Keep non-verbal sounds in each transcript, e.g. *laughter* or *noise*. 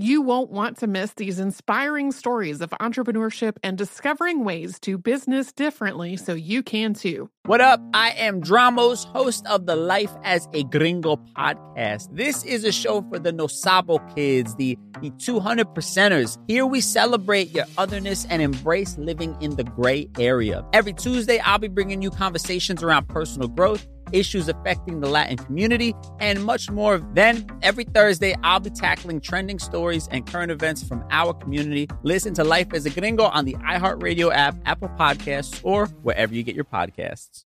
You won't want to miss these inspiring stories of entrepreneurship and discovering ways to business differently so you can too. What up? I am Dramos, host of the Life as a Gringo podcast. This is a show for the No Sabo kids, the, the 200 percenters. Here we celebrate your otherness and embrace living in the gray area. Every Tuesday, I'll be bringing you conversations around personal growth issues affecting the Latin community, and much more. Then, every Thursday, I'll be tackling trending stories and current events from our community. Listen to Life as a Gringo on the iHeartRadio app, Apple Podcasts, or wherever you get your podcasts.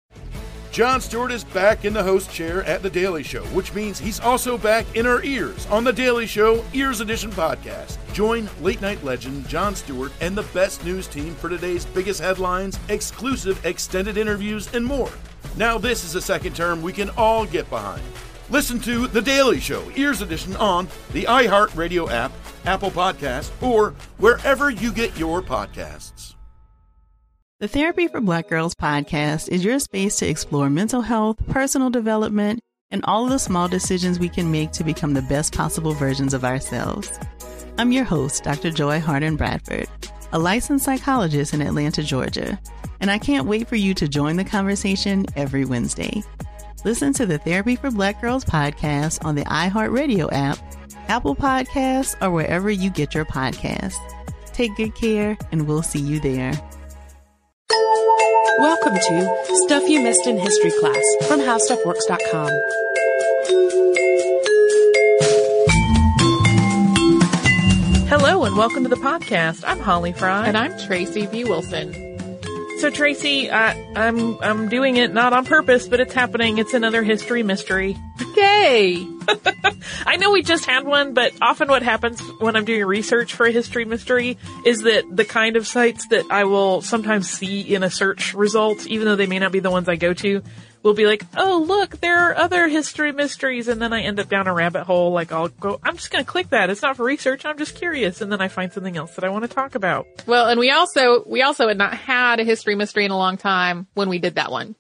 Jon Stewart is back in the host chair at The Daily Show, which means he's also back in our ears on The Daily Show Ears Edition podcast. Join late night legend Jon Stewart and the best news team for today's biggest headlines, exclusive extended interviews, and more. Now, this is a second term we can all get behind. Listen to The Daily Show, Ears Edition, on the iHeartRadio app, Apple Podcasts, or wherever you get your podcasts. The Therapy for Black Girls podcast is your space to explore mental health, personal development, and all of the small decisions we can make to become the best possible versions of ourselves. I'm your host, Dr. Joy Harden Bradford, a licensed psychologist in Atlanta, Georgia and I can't wait for you to join the conversation every Wednesday. Listen to the Therapy for Black Girls podcast on the iHeartRadio app, Apple Podcasts, or wherever you get your podcasts. Take good care, and we'll see you there. Welcome to Stuff You Missed in History class from HowStuffWorks.com. Hello and welcome to the podcast. I'm Holly Fry. And I'm Tracy V. Wilson. So Tracy, uh, I'm I'm doing it not on purpose, but it's happening. It's another history mystery. Yay! *laughs* I know we just had one, but often what happens when I'm doing research for a history mystery is that the kind of sites that I will sometimes see in a search result, even though they may not be the ones I go to, will be like, oh look, there are other history mysteries, and then I end up down a rabbit hole. Like I'll go, I'm just gonna click that. It's not for research. I'm just curious, and then I find something else that I want to talk about. Well, and we also we also had not had a history mystery in a long time when we did that one.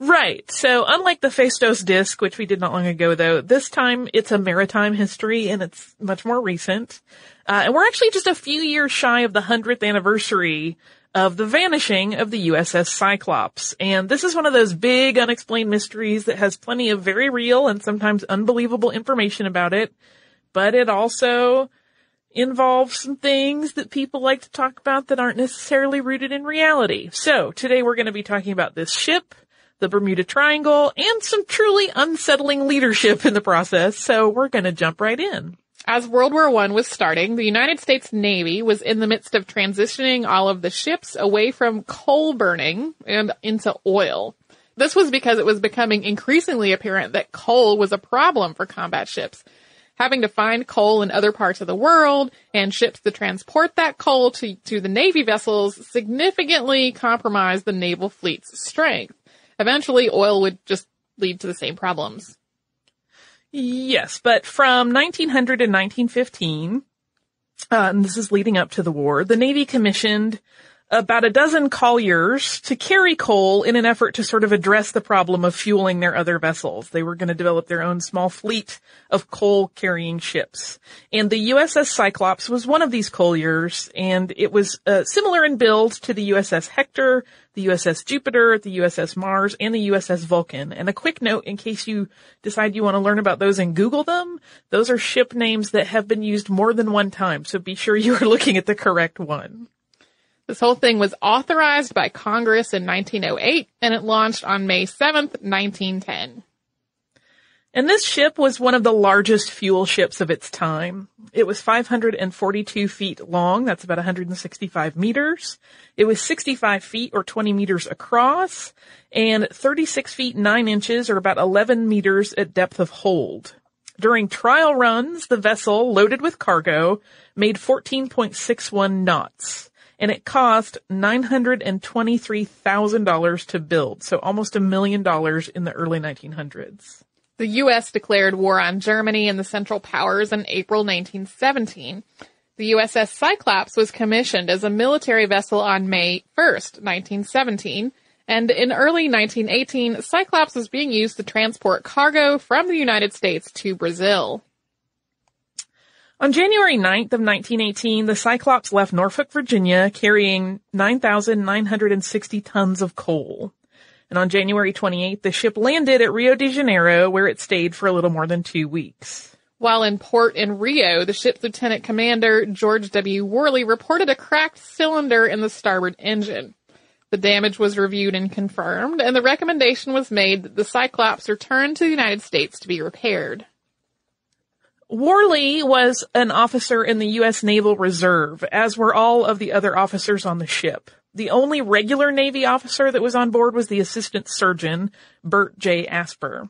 Right. So unlike the Phaistos disc, which we did not long ago though, this time it's a maritime history and it's much more recent. Uh, and we're actually just a few years shy of the 100th anniversary of the vanishing of the USS Cyclops. And this is one of those big unexplained mysteries that has plenty of very real and sometimes unbelievable information about it, but it also involves some things that people like to talk about that aren't necessarily rooted in reality. So today we're going to be talking about this ship, the Bermuda Triangle, and some truly unsettling leadership in the process. So we're going to jump right in. As World War I was starting, the United States Navy was in the midst of transitioning all of the ships away from coal burning and into oil. This was because it was becoming increasingly apparent that coal was a problem for combat ships. Having to find coal in other parts of the world and ships to transport that coal to, to the Navy vessels significantly compromised the naval fleet's strength. Eventually, oil would just lead to the same problems. Yes, but from 1900 to 1915, uh, and this is leading up to the war, the Navy commissioned about a dozen colliers to carry coal in an effort to sort of address the problem of fueling their other vessels. They were going to develop their own small fleet of coal carrying ships. And the USS Cyclops was one of these colliers and it was uh, similar in build to the USS Hector, the USS Jupiter, the USS Mars, and the USS Vulcan. And a quick note in case you decide you want to learn about those and Google them, those are ship names that have been used more than one time. So be sure you are looking at the correct one. This whole thing was authorized by Congress in 1908 and it launched on May 7th, 1910. And this ship was one of the largest fuel ships of its time. It was 542 feet long. That's about 165 meters. It was 65 feet or 20 meters across and 36 feet 9 inches or about 11 meters at depth of hold. During trial runs, the vessel loaded with cargo made 14.61 knots and it cost $923,000 to build, so almost a million dollars in the early 1900s. The U.S. declared war on Germany and the Central Powers in April 1917. The USS Cyclops was commissioned as a military vessel on May 1st, 1917, and in early 1918, Cyclops was being used to transport cargo from the United States to Brazil. On January 9th of 1918, the Cyclops left Norfolk, Virginia, carrying 9,960 tons of coal. And on January 28th, the ship landed at Rio de Janeiro, where it stayed for a little more than two weeks. While in port in Rio, the ship's lieutenant commander, George W. Worley, reported a cracked cylinder in the starboard engine. The damage was reviewed and confirmed, and the recommendation was made that the Cyclops return to the United States to be repaired. Worley was an officer in the U.S. Naval Reserve, as were all of the other officers on the ship. The only regular Navy officer that was on board was the assistant surgeon, Bert J. Asper.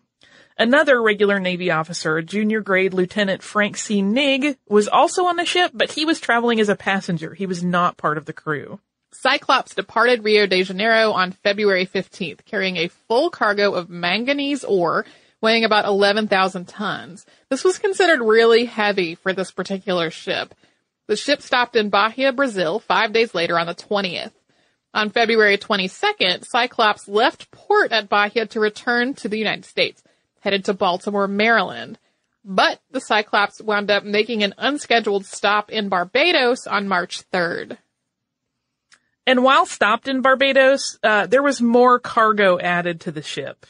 Another regular Navy officer, junior grade Lieutenant Frank C. Nigg, was also on the ship, but he was traveling as a passenger. He was not part of the crew. Cyclops departed Rio de Janeiro on February 15th, carrying a full cargo of manganese ore weighing about 11,000 tons. This was considered really heavy for this particular ship. The ship stopped in Bahia, Brazil, five days later on the 20th. On February 22nd, Cyclops left port at Bahia to return to the United States, headed to Baltimore, Maryland. But the Cyclops wound up making an unscheduled stop in Barbados on March 3rd. And while stopped in Barbados, uh, there was more cargo added to the ship.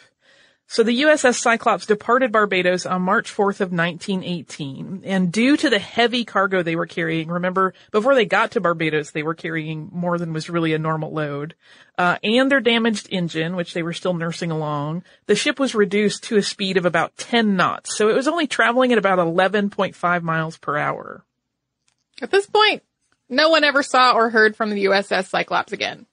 So the USS Cyclops departed Barbados on March 4th of 1918, and due to the heavy cargo they were carrying, remember, before they got to Barbados, they were carrying more than was really a normal load, uh, and their damaged engine, which they were still nursing along, the ship was reduced to a speed of about 10 knots, so it was only traveling at about 11.5 miles per hour. At this point, no one ever saw or heard from the USS Cyclops again.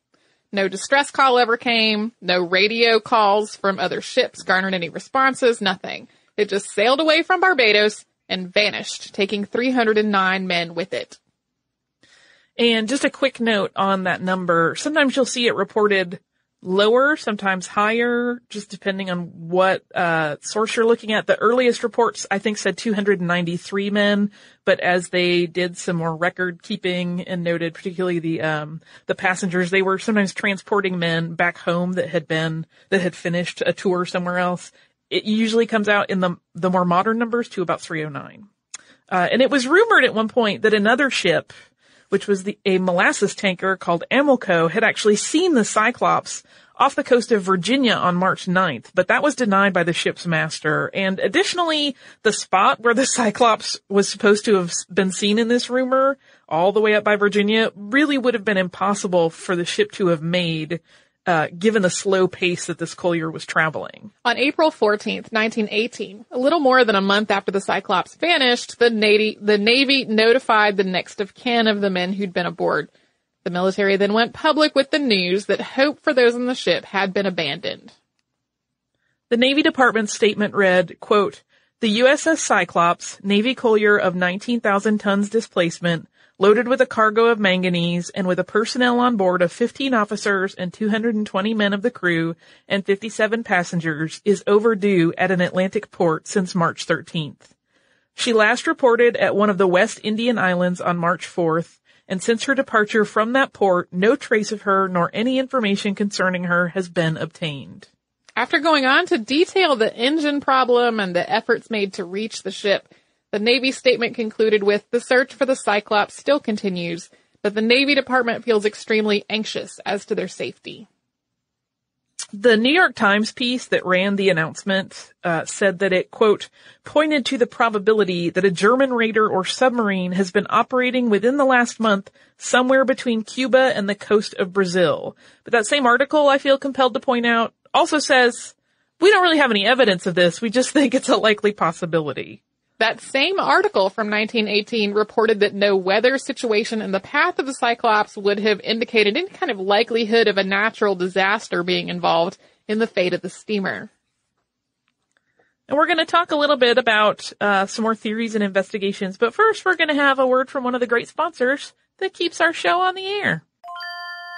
No distress call ever came. No radio calls from other ships garnered any responses. Nothing. It just sailed away from Barbados and vanished, taking 309 men with it. And just a quick note on that number. Sometimes you'll see it reported lower, sometimes higher, just depending on what uh, source you're looking at. The earliest reports, I think, said 293 men, but as they did some more record keeping and noted, particularly the um, the passengers, they were sometimes transporting men back home that had been that had finished a tour somewhere else. It usually comes out in the the more modern numbers to about 309. Uh, and it was rumored at one point that another ship which was the, a molasses tanker called Amolco, had actually seen the Cyclops off the coast of Virginia on March 9th, but that was denied by the ship's master. And additionally, the spot where the *laughs* Cyclops was supposed to have been seen in this rumor, all the way up by Virginia, really would have been impossible for the ship to have made uh, given the slow pace that this collier was traveling. On April 14th, 1918, a little more than a month after the Cyclops vanished, the Navy, the Navy notified the next of kin of the men who'd been aboard. The military then went public with the news that hope for those on the ship had been abandoned. The Navy Department statement read, quote, the USS Cyclops, Navy collier of 19,000 tons displacement, loaded with a cargo of manganese and with a personnel on board of 15 officers and 220 men of the crew and 57 passengers is overdue at an Atlantic port since March 13th. She last reported at one of the West Indian Islands on March 4th, and since her departure from that port, no trace of her nor any information concerning her has been obtained. After going on to detail the engine problem and the efforts made to reach the ship, the Navy statement concluded with the search for the Cyclops still continues, but the Navy Department feels extremely anxious as to their safety. The New York Times piece that ran the announcement uh, said that it, quote, pointed to the probability that a German raider or submarine has been operating within the last month somewhere between Cuba and the coast of Brazil. But that same article, I feel compelled to point out, also says, we don't really have any evidence of this. We just think it's a likely possibility. That same article from 1918 reported that no weather situation in the path of the Cyclops would have indicated any kind of likelihood of a natural disaster being involved in the fate of the steamer. And we're going to talk a little bit about uh, some more theories and investigations, but first we're going to have a word from one of the great sponsors that keeps our show on the air.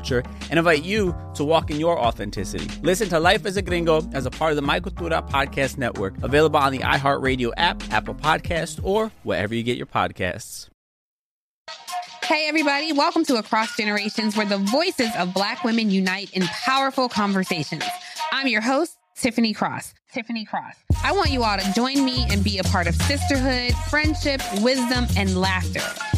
culture and invite you to walk in your authenticity. Listen to Life as a Gringo as a part of the My Cultura Podcast Network, available on the iHeartRadio app, Apple Podcast, or wherever you get your podcasts. Hey, everybody, welcome to Across Generations, where the voices of Black women unite in powerful conversations. I'm your host, Tiffany Cross. Tiffany Cross. I want you all to join me and be a part of sisterhood, friendship, wisdom, and laughter.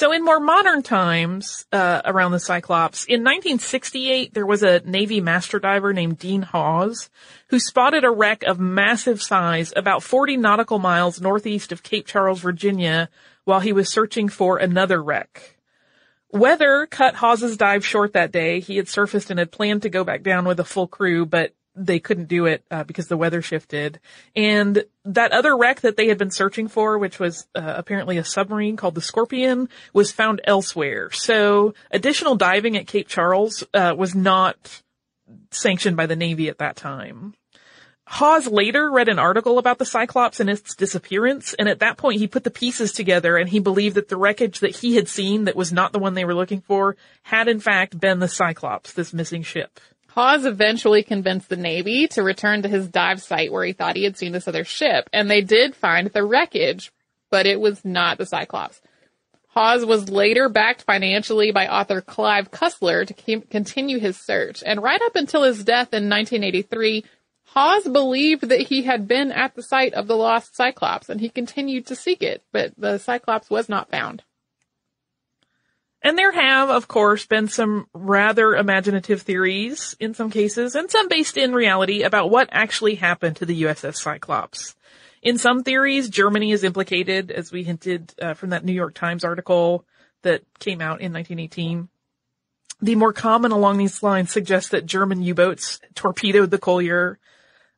So in more modern times, uh, around the Cyclops, in 1968, there was a Navy master diver named Dean Hawes who spotted a wreck of massive size about 40 nautical miles northeast of Cape Charles, Virginia, while he was searching for another wreck. Weather cut Hawes's dive short that day. He had surfaced and had planned to go back down with a full crew, but they couldn't do it uh, because the weather shifted. And that other wreck that they had been searching for, which was uh, apparently a submarine called the Scorpion, was found elsewhere. So additional diving at Cape Charles uh, was not sanctioned by the Navy at that time. Hawes later read an article about the Cyclops and its disappearance, and at that point he put the pieces together and he believed that the wreckage that he had seen that was not the one they were looking for had in fact been the Cyclops, this missing ship. Hawes eventually convinced the Navy to return to his dive site where he thought he had seen this other ship, and they did find the wreckage, but it was not the Cyclops. Hawes was later backed financially by author Clive Cussler to continue his search, and right up until his death in 1983, Hawes believed that he had been at the site of the lost Cyclops and he continued to seek it, but the Cyclops was not found. And there have, of course, been some rather imaginative theories in some cases, and some based in reality about what actually happened to the USS Cyclops. In some theories, Germany is implicated, as we hinted uh, from that New York Times article that came out in 1918. The more common along these lines suggests that German U-boats torpedoed the Collier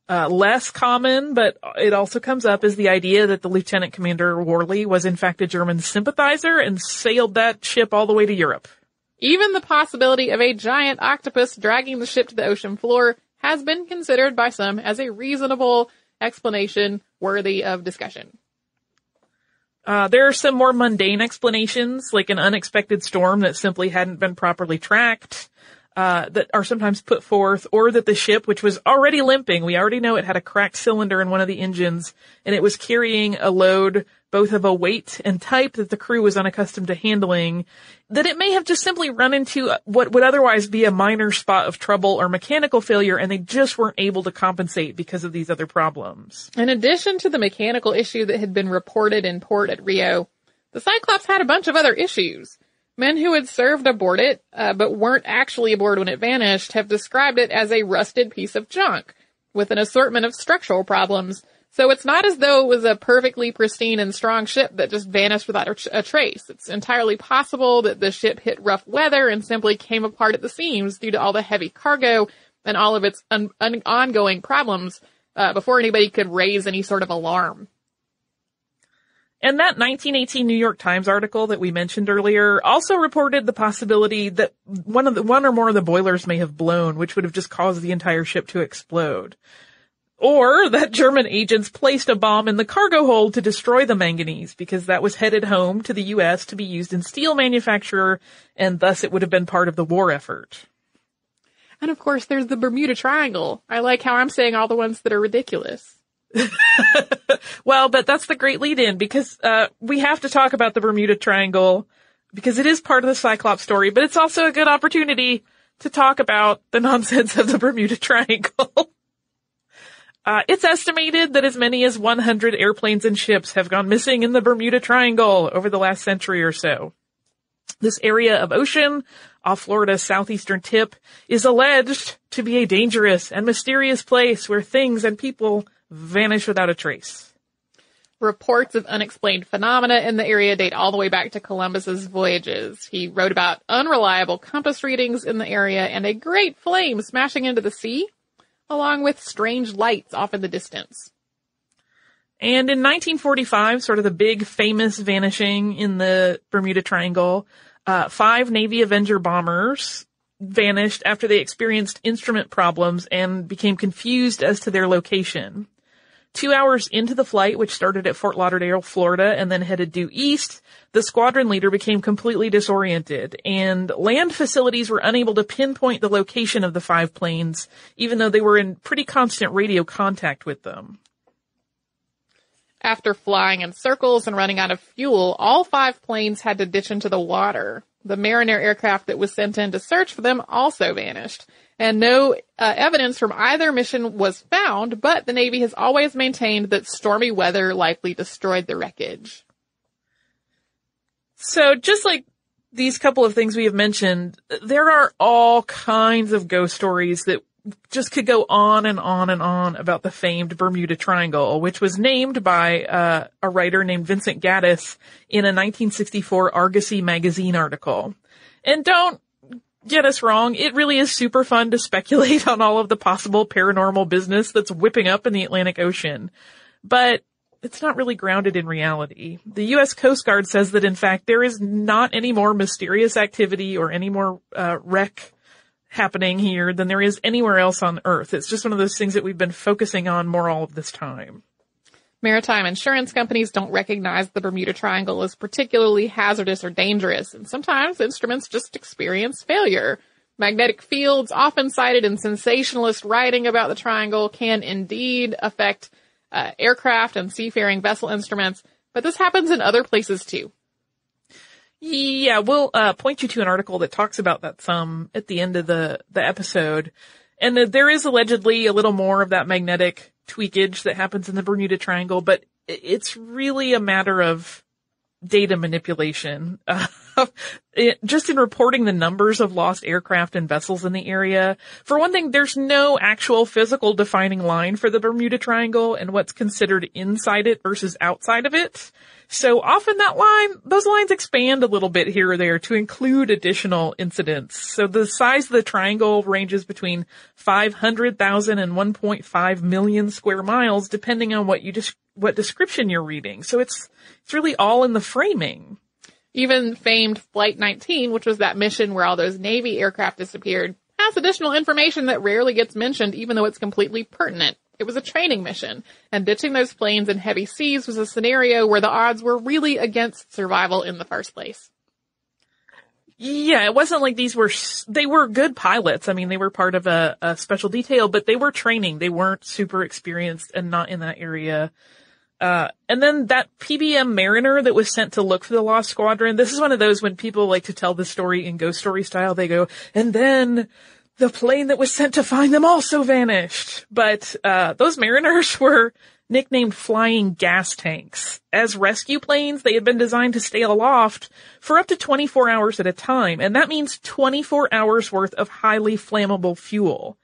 uh, less common, but it also comes up is the idea that the Lieutenant Commander Worley was in fact a German sympathizer and sailed that ship all the way to Europe. Even the possibility of a giant octopus dragging the ship to the ocean floor has been considered by some as a reasonable explanation worthy of discussion. Uh, there are some more mundane explanations, like an unexpected storm that simply hadn't been properly tracked, uh, that are sometimes put forth, or that the ship, which was already limping, we already know it had a cracked cylinder in one of the engines, and it was carrying a load both of a weight and type that the crew was unaccustomed to handling, that it may have just simply run into what would otherwise be a minor spot of trouble or mechanical failure, and they just weren't able to compensate because of these other problems. In addition to the mechanical issue that had been reported in port at Rio, the Cyclops had a bunch of other issues. Men who had served aboard it, uh, but weren't actually aboard when it vanished, have described it as a rusted piece of junk, with an assortment of structural problems. So it's not as though it was a perfectly pristine and strong ship that just vanished without a, a trace. It's entirely possible that the ship hit rough weather and simply came apart at the seams due to all the heavy cargo and all of its un- un- ongoing problems uh, before anybody could raise any sort of alarm. And that 1918 New York Times article that we mentioned earlier also reported the possibility that one of the, one or more of the boilers may have blown, which would have just caused the entire ship to explode. Or that German agents placed a bomb in the cargo hold to destroy the manganese because that was headed home to the US to be used in steel manufacture and thus it would have been part of the war effort. And of course there's the Bermuda Triangle. I like how I'm saying all the ones that are ridiculous. *laughs* well, but that's the great lead in because uh, we have to talk about the Bermuda Triangle because it is part of the Cyclops story, but it's also a good opportunity to talk about the *laughs* nonsense of the Bermuda Triangle. *laughs* uh, it's estimated that as many as 100 airplanes and ships have gone missing in the Bermuda Triangle over the last century or so. This area of ocean off Florida's southeastern tip is alleged to be a dangerous and mysterious place where things and people vanish without a trace. Reports of unexplained phenomena in the area date all the way back to Columbus's voyages. He wrote about unreliable compass readings in the area and a great flame smashing into the sea, along with strange lights off in the distance. And in 1945, sort of the big famous vanishing in the Bermuda Triangle, uh, five Navy Avenger bombers vanished after they experienced instrument problems and became confused as to their location. Two hours into the flight, which started at Fort Lauderdale, Florida, and then headed due east, the squadron leader became completely disoriented, and land facilities were unable to pinpoint the location of the five planes, even though they were in pretty constant radio contact with them. After flying in circles and running out of fuel, all five planes had to ditch into the water. The Mariner aircraft that was sent in to search for them also vanished and no uh, evidence from either mission was found, but the Navy has always maintained that stormy weather likely destroyed the wreckage. So just like these couple of things we have mentioned, there are all kinds of ghost stories that just could go on and on and on about the famed Bermuda Triangle, which was named by uh, a writer named Vincent Gaddis in a 1964 Argosy magazine article. And don't get us wrong, it really is super fun to speculate *laughs* on all of the possible paranormal business that's whipping up in the Atlantic Ocean. But it's not really grounded in reality. The U.S. Coast Guard says that in fact there is not any more mysterious activity or any more uh, wreck happening here than there is anywhere else on Earth. It's just one of those things that we've been focusing on more all of this time. Maritime insurance companies don't recognize the Bermuda Triangle as particularly hazardous or dangerous, and sometimes instruments just experience failure. Magnetic fields, often cited in sensationalist writing about the triangle, can indeed affect uh, aircraft and seafaring vessel instruments, but this happens in other places too. Yeah, we'll uh, point you to an article that talks about that some at the end of the the episode, and there is allegedly a little more of that magnetic tweakage that happens in the Bermuda Triangle, but it's really a matter of data manipulation. *laughs* Uh, it, just in reporting the numbers of lost aircraft and vessels in the area. For one thing, there's no actual physical defining line for the Bermuda Triangle and what's considered inside it versus outside of it. So often that line, those lines expand a little bit here or there to include additional incidents. So the size of the triangle ranges between 500,000 and 1.5 million square miles depending on what you just, what description you're reading. So it's, it's really all in the framing. Even famed Flight 19, which was that mission where all those Navy aircraft disappeared, has additional information that rarely gets mentioned even though it's completely pertinent. It was a training mission, and ditching those planes in heavy seas was a scenario where the odds were really against survival in the first place. Yeah, it wasn't like these were, they were good pilots. I mean, they were part of a, a special detail, but they were training. They weren't super experienced and not in that area. Uh, and then that PBM Mariner that was sent to look for the lost squadron. This is one of those when people like to tell the story in ghost story style. They go, and then the plane that was sent to find them also vanished. But uh, those mariners *laughs* were nicknamed flying gas tanks. As rescue planes, they had been designed to stay aloft for up to 24 hours at a time, and that means 24 hours worth of highly flammable fuel.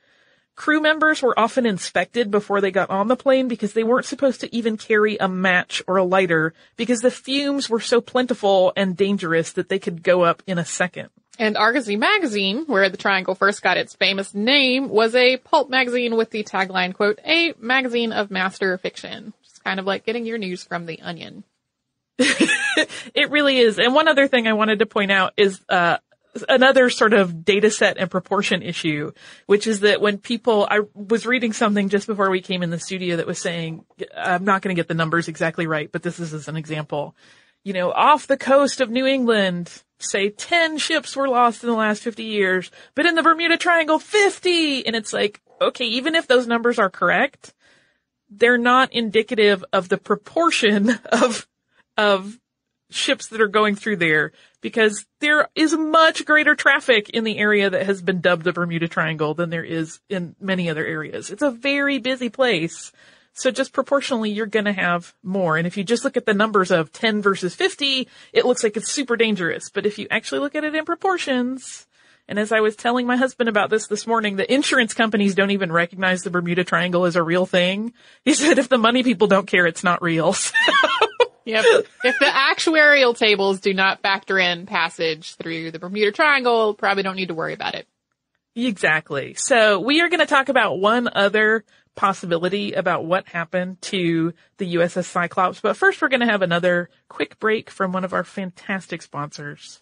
Crew members were often inspected before they got on the plane because they weren't supposed to even carry a match or a lighter because the fumes were so plentiful and dangerous that they could go up in a second. And Argosy magazine, where the triangle first got its famous name, was a pulp magazine with the tagline, quote, a magazine of master fiction. It's kind of like getting your news from the onion. *laughs* it really is. And one other thing I wanted to point out is, uh, another sort of data set and proportion issue, which is that when people, I was reading something just before we came in the studio that was saying, I'm not going to get the numbers exactly right, but this is as an example. You know, off the coast of New England, say 10 ships were lost in the last 50 years, but in the Bermuda Triangle, 50! And it's like, okay, even if those numbers are correct, they're not indicative of the proportion *laughs* of, of ships that are going through there because there is much greater traffic in the area that has been dubbed the Bermuda Triangle than there is in many other areas. It's a very busy place. So just proportionally, you're gonna have more. And if you just look at the numbers of 10 versus 50, it looks like it's super dangerous. But if you actually look at it in proportions, and as I was telling my husband about this this morning, the insurance companies don't even recognize the Bermuda Triangle as a real thing. He *laughs* said if the money people don't care, it's not real. *laughs* yep. If the actuarial tables do not factor in passage through the Bermuda Triangle, probably don't need to worry about it. Exactly. So we are going to talk about one other possibility about what happened to the USS Cyclops. But first, we're going to have another quick break from one of our fantastic sponsors.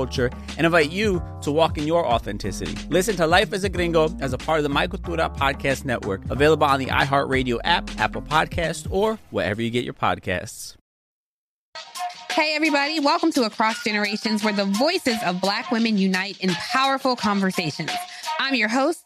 culture and invite you to walk in your authenticity. Listen to Life as a Gringo as a part of the My Cultura Podcast Network, available on the iHeartRadio app, Apple Podcast, or wherever you get your podcasts. Hey, everybody, welcome to Across Generations, where the voices of Black women unite in powerful conversations. I'm your host,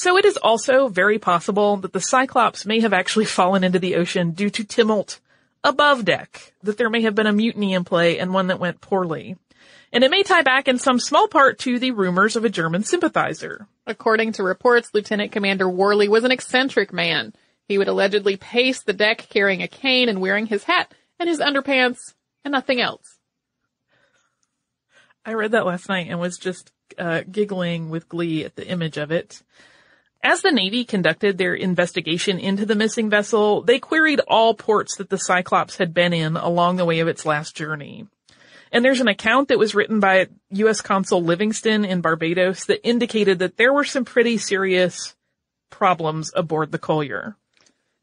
So it is also very possible that the Cyclops may have actually *laughs* fallen into the ocean due to tumult above deck, that there may have been a mutiny in play and one that went poorly. And it may tie back in some small part to the rumors of a German sympathizer. According to reports, Lieutenant Commander Worley was an eccentric man. He would allegedly pace the deck carrying a cane and wearing his hat and his underpants and nothing else. I read that last night and was just uh, giggling with glee at the image of it. As the Navy conducted their investigation into the missing vessel, they queried all ports that the Cyclops had been in along the way of its last journey. And there's an account that was written by U.S. Consul Livingston in Barbados that indicated that there were some pretty serious problems aboard the collier.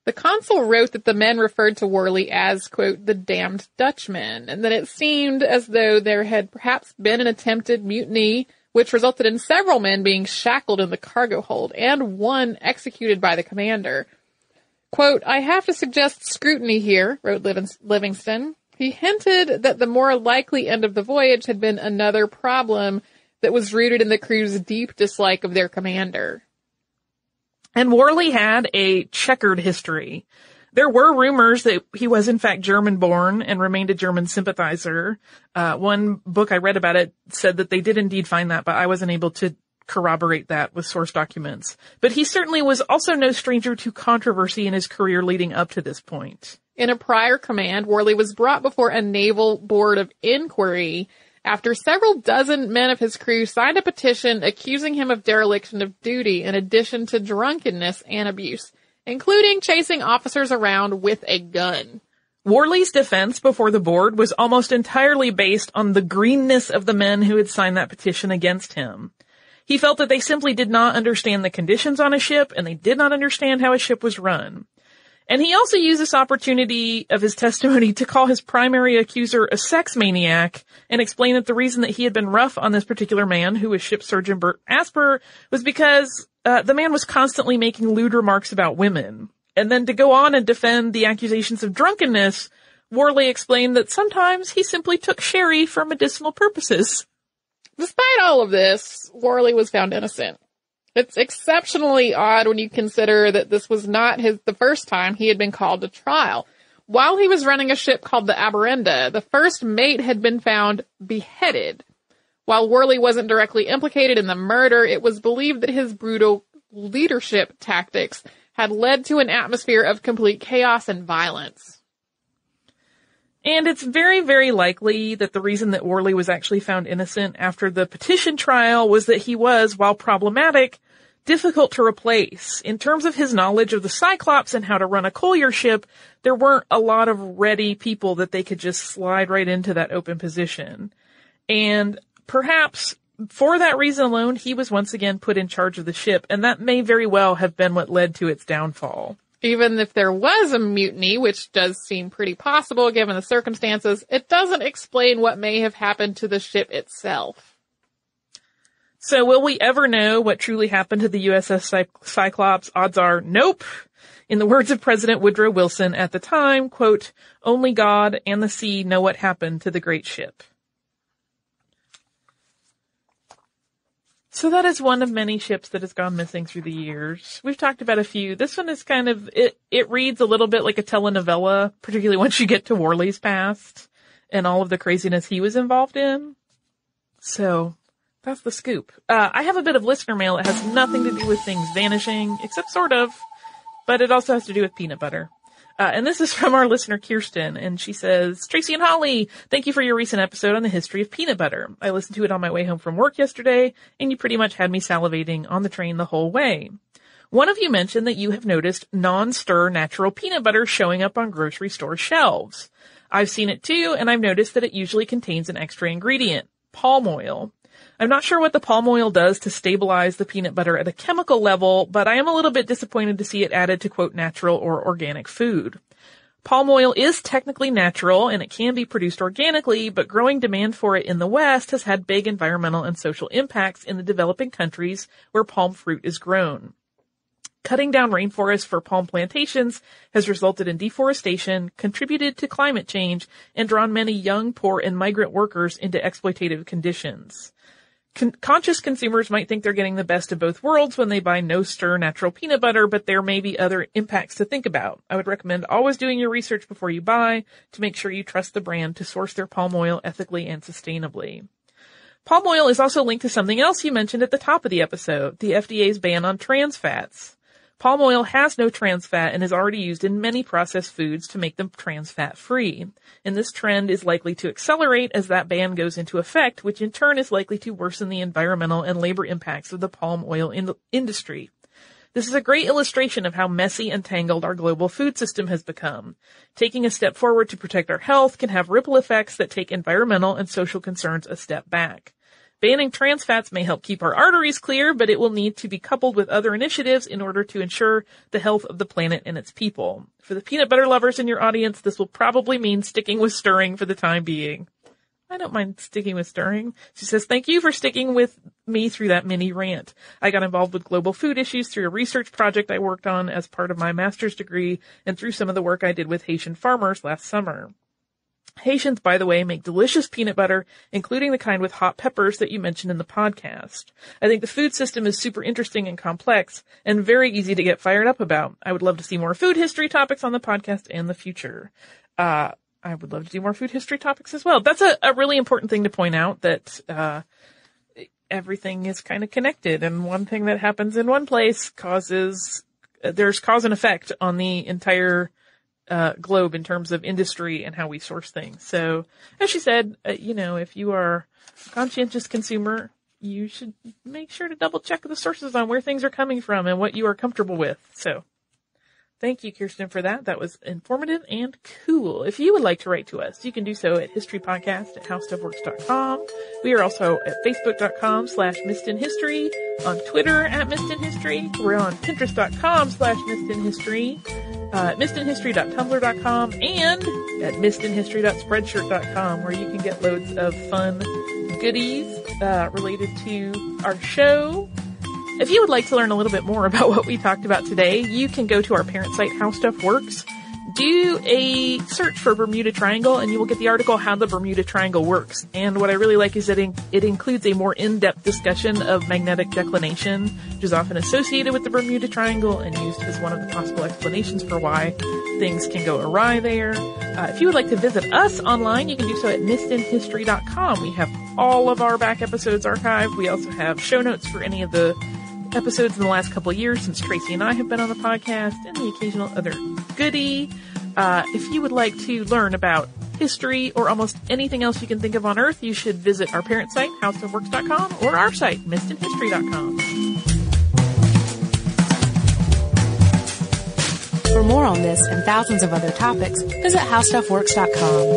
The consul wrote that the men referred to Worley as, quote, the damned Dutchman, and that it seemed as though there had perhaps been an attempted mutiny which resulted in several men being shackled in the cargo hold and one executed by the commander. Quote, I have to suggest scrutiny here, wrote Livingston. He hinted that the more likely end of the voyage had been another problem that was rooted in the crew's deep dislike of their commander. And Worley had a checkered history. There were rumors that he was in fact German born and remained a German sympathizer. Uh, one book I read about it said that they did indeed find that, but I wasn't able to corroborate that with source documents. But he certainly was also no stranger to controversy in his career leading up to this point. In a prior command, Worley was brought before a naval board of inquiry after several dozen men of his crew signed a petition accusing him of dereliction of duty in addition to drunkenness and abuse including chasing officers around with a gun. Worley's defense before the board was almost entirely based on the greenness of the men who had signed that petition against him. He felt that they simply did not understand the conditions on a ship and they did not understand how a ship was run. And he also used this opportunity of his *laughs* testimony to call his primary accuser a sex maniac and explain that the reason that he had been rough on this particular man, who was ship surgeon Bert Asper, was because uh, the man was constantly making lewd remarks about women. And then to go on and defend the accusations of drunkenness, Worley explained that sometimes he simply took sherry for medicinal purposes. Despite all of this, Worley was found innocent. It's exceptionally odd when you consider that this was not his, the first time he had been called to trial. While he was running a ship called the Abarenda, the first mate had been found beheaded. While Worley wasn't directly implicated in the murder, it was believed that his brutal leadership tactics had led to an atmosphere of complete chaos and violence. And it's very, very likely that the reason that Worley was actually found innocent after the petition trial was that he was, while problematic, difficult to replace. In terms of his knowledge of the Cyclops and how to run a collier ship, there weren't a lot of ready people that they could just slide right into that open position. And perhaps for that reason alone, he was once again put in charge of the ship, and that may very well have been what led to its downfall even if there was a mutiny, which does seem pretty possible given the circumstances, it doesn't explain what may have happened to the ship itself. So will we ever know what truly happened to the USS Cyclops? Odds are nope. In the words of President Woodrow Wilson at the time, quote, only God and the sea know what happened to the great ship. So that is one of many ships that has gone missing through the years. We've talked about a few. This one is kind of, it, it reads a little bit like a telenovela, particularly once you get to Worley's past and all of the craziness he was involved in. So that's the scoop. Uh, I have a bit of listener mail It has nothing to do with things vanishing, except sort of, but it also has to do with peanut butter. Uh, and this is from our listener Kirsten, and she says, Tracy and Holly, thank you for your recent episode on the history of peanut butter. I listened to it on my way home from work yesterday, and you pretty much had me salivating on the train the whole way. One of you mentioned that you have noticed non-stir natural peanut butter showing up on grocery store shelves. I've seen it too, and I've noticed that it usually contains an extra ingredient, palm oil. I'm not sure what the palm oil does to stabilize the peanut butter at a chemical level, but I am a little bit disappointed to see it added to quote natural or organic food. Palm oil is technically natural and it can be produced organically, but growing demand for it in the West has had big environmental and social impacts in the developing countries where palm fruit is grown. Cutting down rainforests for palm plantations has resulted in deforestation, contributed to climate change, and drawn many young, poor, and migrant workers into exploitative conditions. Con- conscious consumers might think they're getting the best of both worlds when they buy no stir natural peanut butter, but there may be other impacts to think about. I would recommend always doing your research before you buy to make sure you trust the brand to source their palm oil ethically and sustainably. Palm oil is also linked to something else you mentioned at the top of the episode, the FDA's ban on trans fats. Palm oil has no trans fat and is already used in many processed foods to make them trans fat free. And this trend is likely to accelerate as that ban goes into effect, which in turn is likely to worsen the environmental and labor impacts of the palm oil in- industry. This is a great illustration of how messy and tangled our global food system has become. Taking a step forward to protect our health can have ripple effects that take environmental and social concerns a step back. Banning trans fats may help keep our arteries clear, but it will need to be coupled with other initiatives in order to ensure the health of the planet and its people. For the peanut butter lovers in your audience, this will probably mean sticking with stirring for the time being. I don't mind sticking with stirring. She says, thank you for sticking with me through that mini rant. I got involved with global food issues through a research project I worked on as part of my master's degree and through some of the work I did with Haitian farmers last summer. Haitians, by the way, make delicious peanut butter, including the kind with hot peppers that you mentioned in the podcast. I think the food system is super interesting and complex and very easy to get fired up about. I would love to see more food history topics on the podcast in the future. Uh, I would love to do more food history topics as well. That's a, a really important thing to point out that, uh, everything is kind of connected and one thing that happens in one place causes, there's cause and effect on the entire uh, globe in terms of industry and how we source things. So, as she said, uh, you know, if you are a conscientious consumer, you should make sure to double check the sources on where things are coming from and what you are comfortable with. So, Thank you, Kirsten, for that. That was informative and cool. If you would like to write to us, you can do so at historypodcast at howstuffworks.com. We are also at facebook.com slash missedinhistory, on Twitter at missedinhistory. We're on pinterest.com slash missedinhistory, uh, missedinhistory.tumblr.com, and at missedinhistory.spreadshirt.com, where you can get loads of fun goodies uh, related to our show. If you would like to learn a little bit more about what we talked about today, you can go to our parent site, How Stuff Works. Do a search for Bermuda Triangle and you will get the article How the Bermuda Triangle Works. And what I really like is that it includes a more in-depth discussion of magnetic declination, which is often associated with the Bermuda Triangle and used as one of the possible explanations for why things can go awry there. Uh, if you would like to visit us online, you can do so at missedinhistory.com. We have all of our back episodes archived. We also have show notes for any of the episodes in the last couple years since Tracy and I have been on the podcast and the occasional other goodie. Uh, if you would like to learn about history or almost anything else you can think of on earth, you should visit our parent site, howstuffworks.com, or our site, missedinhistory.com. For more on this and thousands of other topics, visit howstuffworks.com.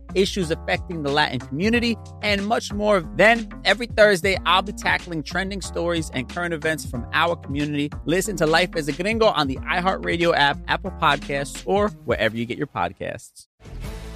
issues affecting the Latin community, and much more. Then every Thursday, I'll be tackling trending stories and current events from our community. Listen to Life as a Gringo on the iHeartRadio app, Apple Podcasts, or wherever you get your podcasts.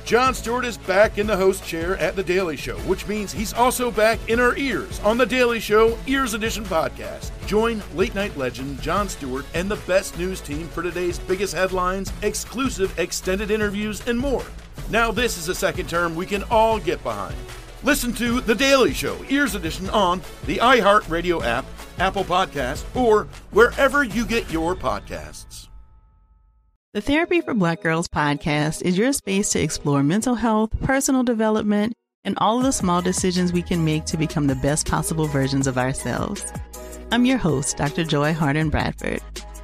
Jon Stewart is back in the host chair at The Daily Show, which means he's also back in our ears on The Daily Show Ears Edition podcast. Join late night legend Jon Stewart and the best news team for today's biggest headlines, exclusive extended interviews, and more. Now, this is a second term we can all get behind. Listen to The Daily Show, Ears Edition, on the iHeartRadio app, Apple Podcast, or wherever you get your podcasts. The Therapy for Black Girls podcast is your space to explore mental health, personal development, and all of the small decisions we can make to become the best possible versions of ourselves. I'm your host, Dr. Joy Harden Bradford,